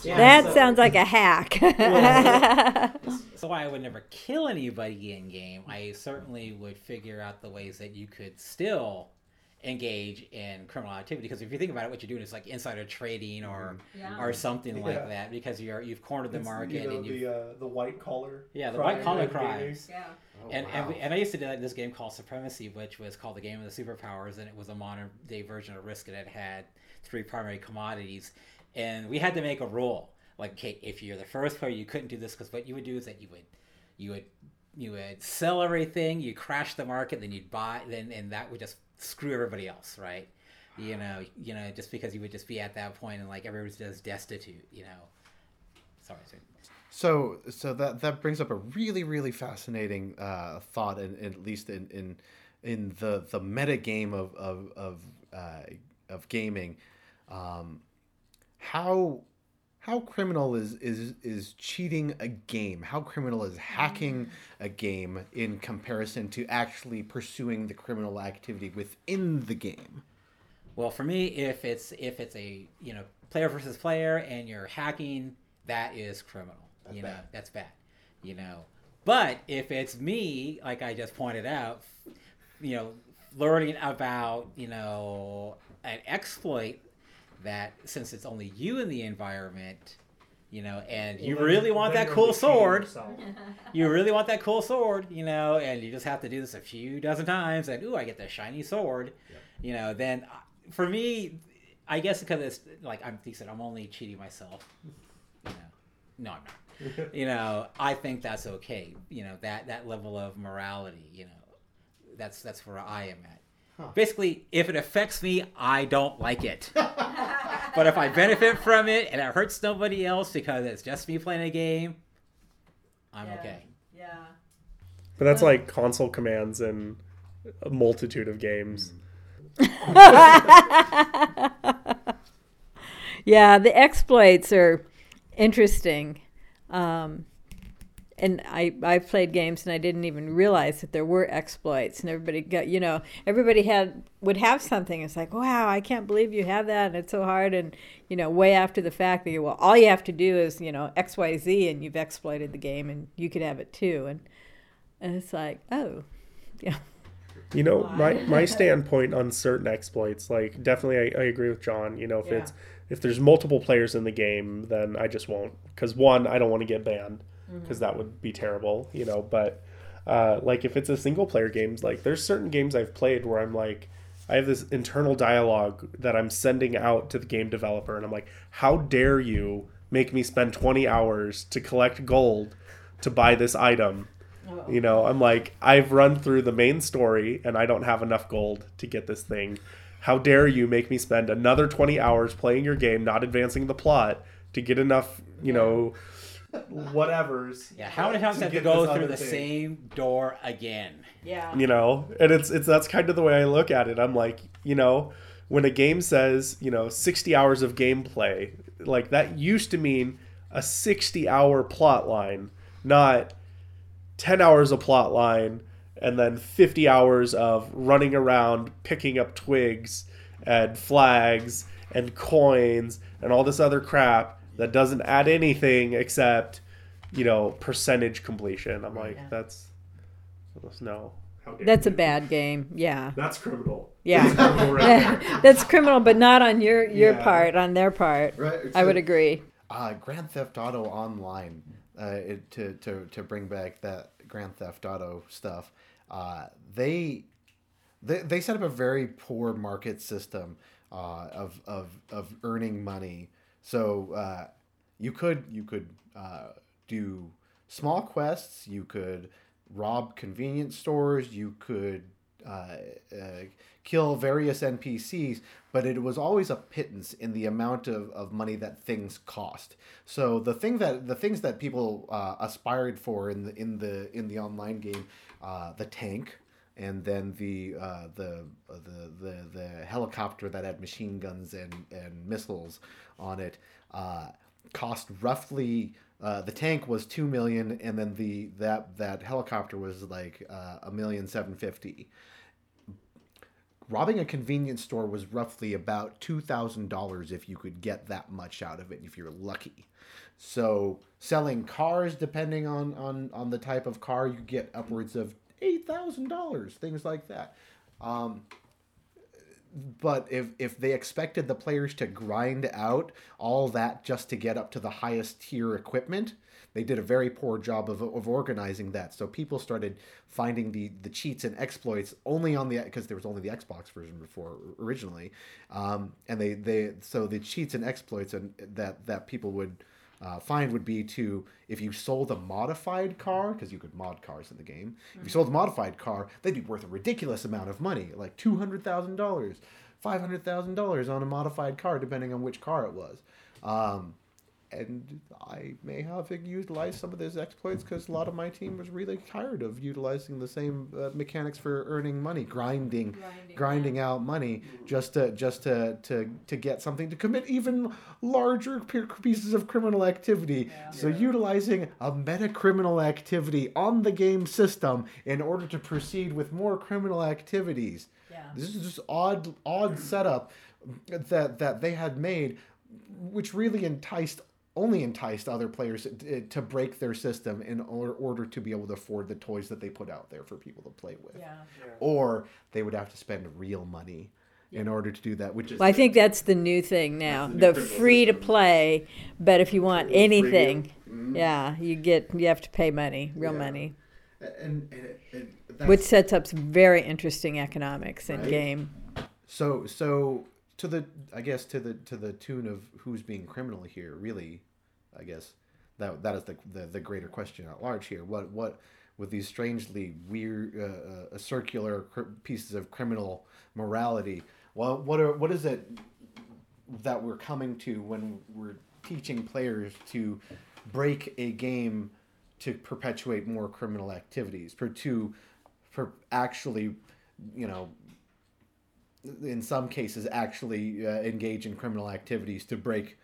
that so- sounds like a hack. So why I would never kill anybody in game, I certainly would figure out the ways that you could still engage in criminal activity. Because if you think about it, what you're doing is like insider trading or Yeah. or something Yeah. like that. Because you're you've cornered the market and you uh, the white collar, Yeah, the white collar crimes. Yeah. and and, we, and I used to do like this game called Supremacy, which was called the Game of the Superpowers, and it was a modern day version of Risk, and it had three primary commodities, and we had to make a rule like, okay, if you're the first player, you couldn't do this because what you would do is that you would, you would, you would sell everything, you crash the market, then you'd buy, then and that would just screw everybody else, right? You know, you know, just because you would just be at that point and like everybody's just destitute, you know. Sorry. So, so that that brings up a really, really fascinating uh, thought, and at least in in in the the meta game of of of, uh, of gaming, um, how how criminal is is is cheating a game? How criminal is hacking a game in comparison to actually pursuing the criminal activity within the game? Well, for me, if it's if it's a you know player versus player and you're hacking, that is criminal. you know that's bad. You know, but if it's me, like I just pointed out, you know, learning about you know an exploit that since it's only you in the environment, you know, and you really want that cool sword, you really want that cool sword, you know, and you just have to do this a few dozen times, and ooh, I get the shiny sword, you know. Then uh, for me, I guess because it's like I'm decent, I'm only cheating myself, you know. No, I'm not. you know, I think that's okay. You know that that level of morality, you know, that's that's where I am at. Basically, if it affects me, I don't like it. but if I benefit from it and it hurts nobody else because it's just me playing a game, I'm Yeah. okay. Yeah. But that's like console commands in a multitude of games. yeah, the exploits are interesting. Um, and I, I played games and I didn't even realize that there were exploits and everybody got you know everybody had would have something. It's like wow I can't believe you have that. And it's so hard. And you know way after the fact that go well all you have to do is you know X Y Z and you've exploited the game and you could have it too. And and it's like oh yeah. You know, my, my standpoint on certain exploits, like definitely I, I agree with John. You know, if Yeah. it's if there's multiple players in the game, then I just won't. Because one, I don't want to get banned because that would be terrible. You know, but uh, like if it's a single player games, like there's certain games I've played where I'm like, I have this internal dialogue that I'm sending out to the game developer, and I'm like, how dare you make me spend 20 hours to collect gold to buy this item? You know, I'm like, I've run through the main story and I don't have enough gold to get this thing. How dare you make me spend another 20 hours playing your game, not advancing the plot, to get enough, you know, whatevers. Yeah, how many times to have to go through the thing. same door again? Yeah. you know and it's it's that's kind of the way i look at it i'm like you know when a game says you know 60 hours of gameplay like that used to mean a 60 hour plot line not 10 hours of plot line and then 50 hours of running around picking up twigs and flags and coins and all this other crap that doesn't add anything except you know percentage completion i'm like Yeah. that's no How dare That's a bad game. Yeah. That's criminal. Yeah. That's criminal right. That's criminal, but not on your your Yeah. part, on their part. Right. I would so- agree. uh, Grand Theft Auto Online, uh, it, to, to, to bring back that Grand Theft Auto stuff, uh, they, they they set up a very poor market system uh, of, of, of earning money. So uh, you could you could uh, do small quests. You could rob convenience stores. You could uh, uh, kill various NPCs, but it was always a pittance in the amount of, of money that things cost. So the thing that the things that people uh, aspired for in the in the in the online game, uh, the tank, and then the uh, the, uh, the the the helicopter that had machine guns and and missiles on it, uh, cost roughly. Uh, the tank was two million, and then the that that helicopter was like uh, a million seven fifty robbing a convenience store was roughly about $2,000 if you could get that much out of it if you're lucky. So selling cars, depending on, on, on the type of car, you get upwards of $8,000, things like that. Um, but if, if they expected the players to grind out all that just to get up to the highest tier equipment, they did a very poor job of, of organizing that. So people started finding the, the cheats and exploits only on the because there was only the Xbox version before originally, um, and they, they so the cheats and exploits and that that people would uh, find would be to if you sold a modified car because you could mod cars in the game. If you sold a modified car, they'd be worth a ridiculous amount of money, like two hundred thousand dollars, five hundred thousand dollars on a modified car, depending on which car it was. Um, and I may have utilized some of those exploits because a lot of my team was really tired of utilizing the same uh, mechanics for earning money, grinding, Grinding, grinding out money just to just to to to get something to commit even larger pieces of criminal activity. So utilizing a meta criminal activity on the game system in order to proceed with more criminal activities. Yeah. This is just odd odd setup that that they had made, which really enticed only enticed other players to, to break their system in order, order to be able to afford the toys that they put out there for people to play with. Yeah. Or they would have to spend real money in order to do that, which is Well, I think that's the new thing now. the The criminal free to play, but if you want anything, Mhm. yeah, you get you have to pay money, real Yeah. money, and, and, and that's, which sets up some very interesting economics in Right. game. so so to the I guess to the to the tune of who's being criminal here, really, I guess that that is the the, the greater question at large here. What what with these strangely weird uh, uh, circular cr- pieces of criminal morality? Well, what are what is it that we're coming to when we're teaching players to break a game to perpetuate more criminal activities, for to for actually, you know, in some cases actually uh, engage in criminal activities to break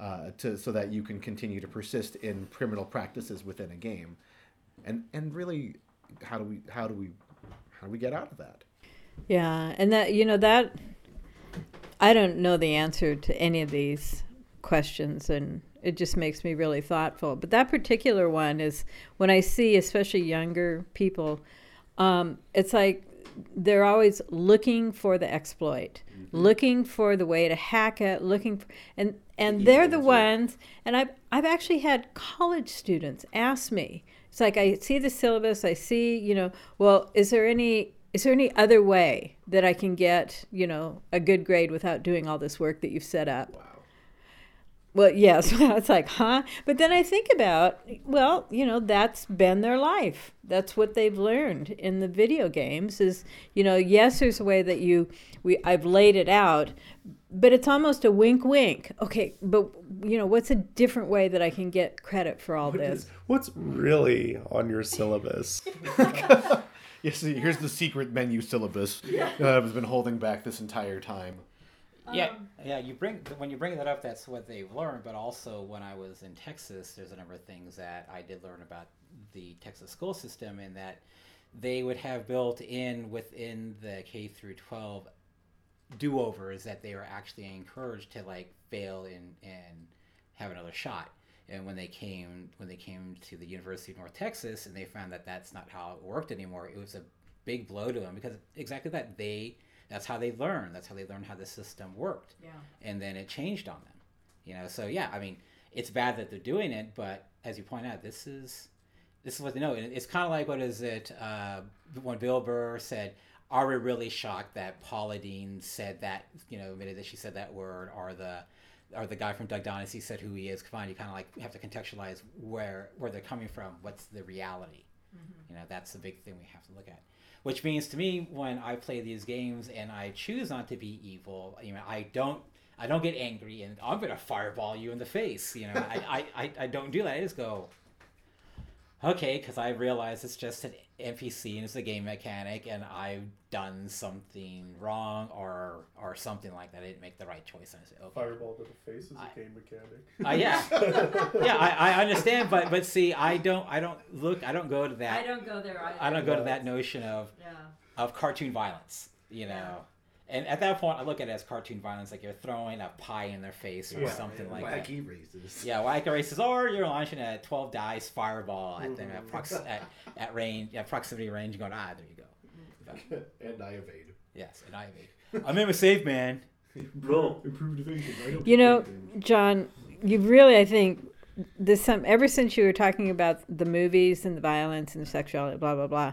uh, to so that you can continue to persist in criminal practices within a game and and really how do we how do we how do we get out of that Yeah, and that you know that I don't know the answer to any of these questions and it just makes me really thoughtful. But that particular one is when I see especially younger people um, it's like they're always looking for the exploit, mm-hmm. looking for the way to hack it, looking for, and and they're the ones. And I've I've actually had college students ask me. It's like I see the syllabus, I see you know, well, is there any is there any other way that I can get, you know, a good grade without doing all this work that you've set up? Wow. Well, yes. it's like, huh? But then I think about, well, you know, that's been their life. That's what they've learned in the video games is, you know, yes, there's a way that you, we, I've laid it out, but it's almost a wink, wink. Okay, but you know, what's a different way that I can get credit for all What this? is- what's really on your syllabus? Yes, see, here's the secret menu syllabus that I've been holding back this entire time. Yeah, um, yeah. You bring when you bring that up, that's what they've learned. But also, when I was in Texas, there's a number of things that I did learn about the Texas school system, and that they would have built in within the K through 12 do-overs that they were actually encouraged to like fail and and have another shot. And when they came when they came to the University of North Texas, and they found that that's not how it worked anymore, it was a big blow to them because exactly that they that's how they learned. That's how they learned how the system worked. Yeah. And then it changed on them. You know, so yeah, I mean, it's bad that they're doing it, but as you point out, this is this is what they know. And it's kind of like what is it uh, when Bill Burr said, "Are we really shocked that Paula Deen said that? You know, admitted that she said that word, or the or the guy from Duck Dynasty said who he is. Come on, you kind of like have to contextualize where where they're coming from. What's the reality? You know, that's the big thing we have to look at. Which means to me, when I play these games and I choose not to be evil, you know, I don't, I don't get angry and I'm gonna fireball you in the face. You know, I, I, I, I don't do that. I just go, okay, because I realize it's just an NPC and it's a game mechanic, and I've done something wrong or or something like that. I didn't make the right choice. And I say, okay, Fireball to the face is I- a game mechanic. uh, yeah, yeah, I, I understand, but but see, I don't, I don't look, I don't go to that. I don't go there either. I don't go to that notion of Yeah. of cartoon violence, you know. And at that point, I look at it as cartoon violence, like you're throwing a pie in their face or Yeah, something like that. Wacky races. Yeah, whack races, or you're launching a 12 dice fireball at them at, prox- at, at range, at proximity range, going, ah, there you go. and I evade. Yes, and I evade. I'm in a safe man. Bro, improved evasion. I don't You know, think John, you really, I think, this some ever since you were talking about the movies and the violence and the sexuality, blah blah blah.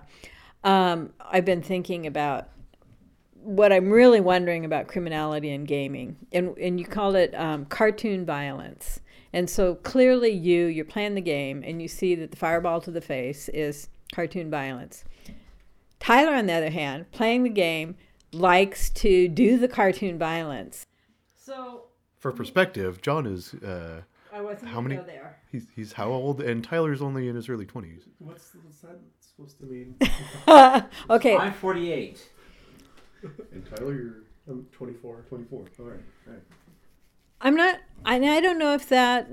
Um, I've been thinking about what I'm really wondering about criminality and gaming, and and you call it um, cartoon violence. And so clearly, you you're playing the game, and you see that the fireball to the face is cartoon violence. Tyler, on the other hand, playing the game, likes to do the cartoon violence. So For perspective, John is uh, I wasn't How many- go there. he's he's how old? And Tyler's only in his early twenties. What's, what's that supposed to mean? okay, I'm 48. And Tyler, you're I'm 24. 24. All right. All right. I'm not. I, I don't know if that.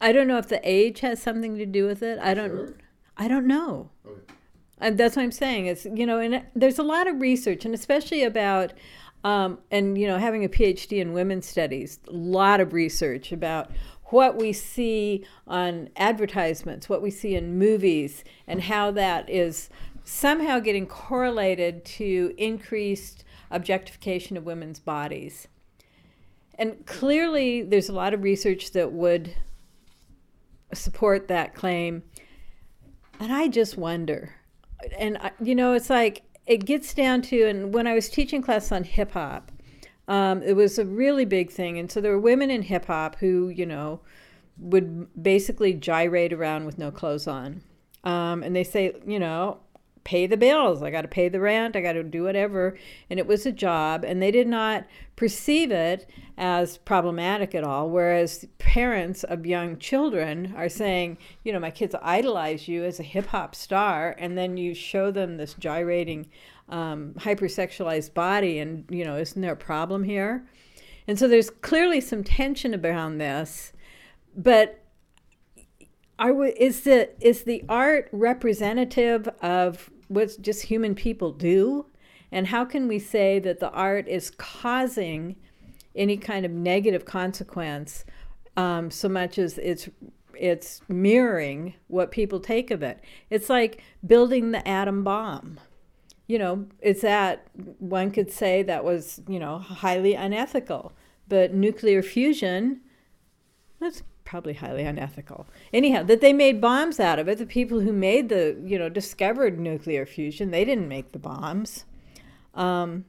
I don't know if the age has something to do with it. I don't. Sure. I don't know. Okay. And that's what I'm saying. It's you know, and there's a lot of research, and especially about, um, and you know, having a PhD in women's studies, a lot of research about what we see on advertisements, what we see in movies, and how that is somehow getting correlated to increased objectification of women's bodies. And clearly, there's a lot of research that would support that claim. And I just wonder. And, I, you know, it's like it gets down to, and when I was teaching class on hip hop, um, it was a really big thing. And so there were women in hip hop who, you know, would basically gyrate around with no clothes on. Um, and they say, you know, pay the bills. I got to pay the rent. I got to do whatever. And it was a job. And they did not perceive it as problematic at all. Whereas parents of young children are saying, you know, my kids idolize you as a hip hop star. And then you show them this gyrating, um, hypersexualized body. And, you know, isn't there a problem here? And so there's clearly some tension around this. But are is the is the art representative of what just human people do? And how can we say that the art is causing any kind of negative consequence um, so much as it's it's mirroring what people take of it? It's like building the atom bomb. You know it's that one could say that was you know highly unethical. But nuclear fusion that's probably highly unethical. Anyhow, that they made bombs out of it. The people who made the, you know, discovered nuclear fusion, they didn't make the bombs. Um,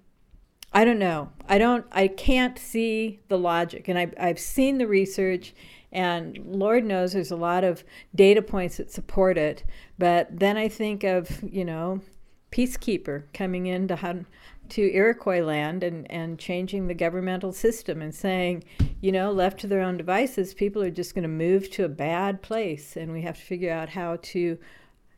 I don't know. I don't. I can't see the logic, and I, I've seen the research, and Lord knows there's a lot of data points that support it. But then I think of you know, peacekeeper coming in to hunt to Iroquois land and, and changing the governmental system and saying, you know, left to their own devices, people are just going to move to a bad place, and we have to figure out how to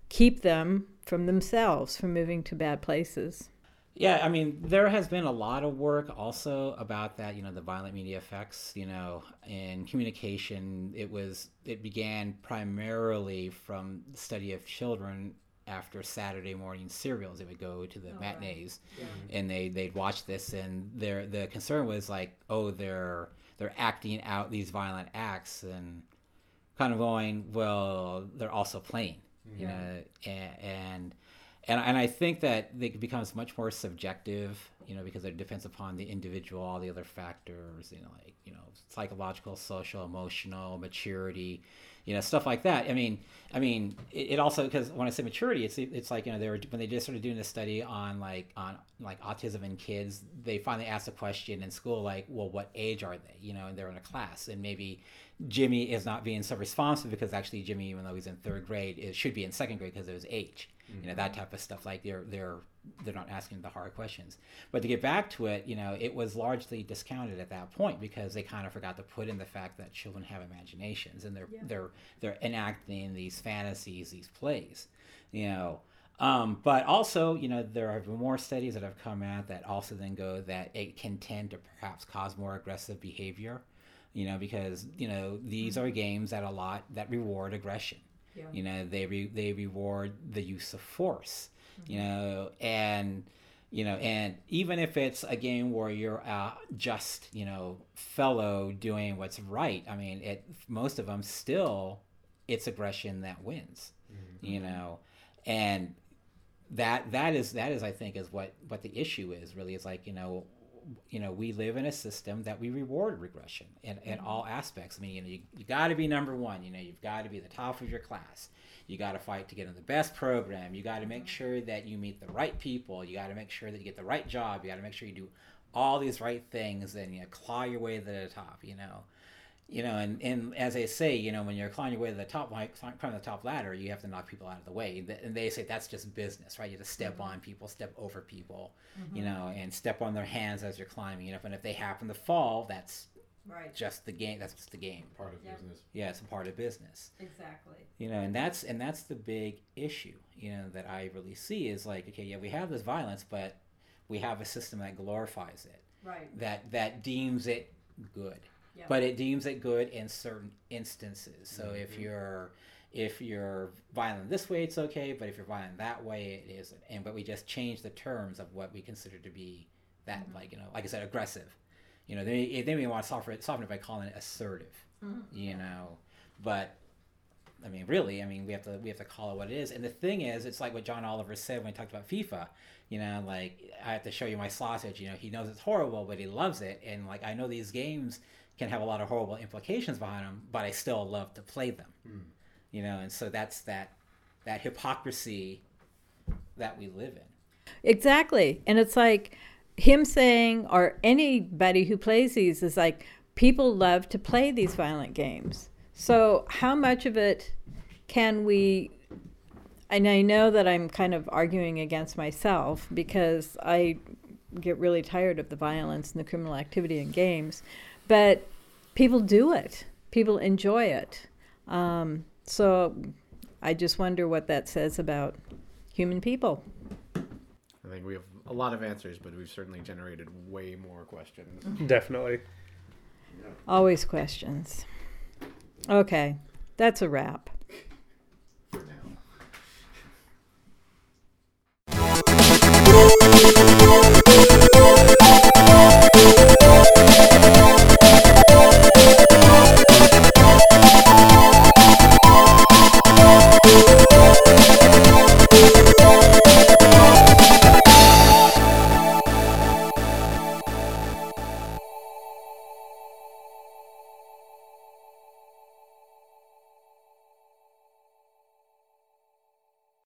keep them from themselves from moving to bad places. Yeah, I mean, there has been a lot of work also about that. You know, the violent media effects. You know, in communication, it was it began primarily from the study of children after Saturday morning serials. They would go to the oh, matinees, right. yeah. Mm-hmm. and they they'd watch this, and their the concern was like, oh, they're they're acting out these violent acts, and kind of going, well, they're also playing, you know, and, and and and I think that it becomes much more subjective, you know, because it depends upon the individual, all the other factors, you know, like you know, psychological, social, emotional, maturity, you know, stuff like that. I mean, I mean, it, it also because when I say maturity, it's it's like you know they were when they just started doing a study on like on like autism in kids, they finally asked a question in school like, well, what age are they? You know, and they're in a class, and maybe Jimmy is not being so responsive because actually Jimmy, even though he's in third grade, it should be in second grade because of his age you know that type of stuff like they're they're they're not asking the hard questions but to get back to it you know it was largely discounted at that point because they kind of forgot to put in the fact that children have imaginations and they're yeah. they're they're enacting these fantasies these plays you know um, but also, you know, there been more studies that have come out that also then go that it can tend to perhaps cause more aggressive behavior, you know, because you know these mm-hmm. are games that a lot that reward aggression, yeah. You know, they re- they reward the use of force. Mm-hmm. You know, and you know, and even if it's a game where you're a just you know fellow doing what's right, I mean, it most of them still it's aggression that wins. Mm-hmm. You know, and that that is that is I think is what what the issue is really. It's like you know you know, we live in a system that we reward regression in, in mm-hmm. all aspects. I mean, you know, you, you got to be number one. You know, you've got to be the top of your class. You got to fight to get in the best program. You got to make mm-hmm. sure that you meet the right people. You got to make sure that you get the right job. You got to make sure you do all these right things and you know, claw your way to the top. You know, you know, and, and as they say, you know, when you're climbing your way to the top, like climbing the top ladder, you have to knock people out of the way. And they say that's just business, right? You have to step mm-hmm. on people, step over people, mm-hmm. you know, and step on their hands as you're climbing. You know, and if they happen to fall, that's right. just the game. That's just the game. Part of yep. business. Yeah, it's a part of business. Exactly. You know, and that's and that's the big issue. You know, that I really see is like, okay, yeah, we have this violence, but we have a system that glorifies it. Right. That that deems it good but it deems it good in certain instances. So mm-hmm. if you're if you're violent this way, it's okay, but if you're violent that way, it isn't. And but we just change the terms of what we consider to be that, mm-hmm. like you know, like I said, aggressive. You know, they they may want to soften it, soften it by calling it assertive. Mm-hmm. You know, but I mean, really, I mean, we have to we have to call it what it is. And the thing is, it's like what John Oliver said when he talked about FIFA. You know, like I have to show you my sausage. You know, he knows it's horrible, but he loves it. And like I know these games can have a lot of horrible implications behind them, but I still love to play them. Mm. You know, and so that's that that hypocrisy that we live in. Exactly. And it's like him saying or anybody who plays these is like people love to play these violent games. So how much of it can we and I know that I'm kind of arguing against myself because I get really tired of the violence and the criminal activity in games. But people do it, people enjoy it. Um, so I just wonder what that says about human people. I think we have a lot of answers, but we've certainly generated way more questions. Definitely. Always questions. Okay, that's a wrap.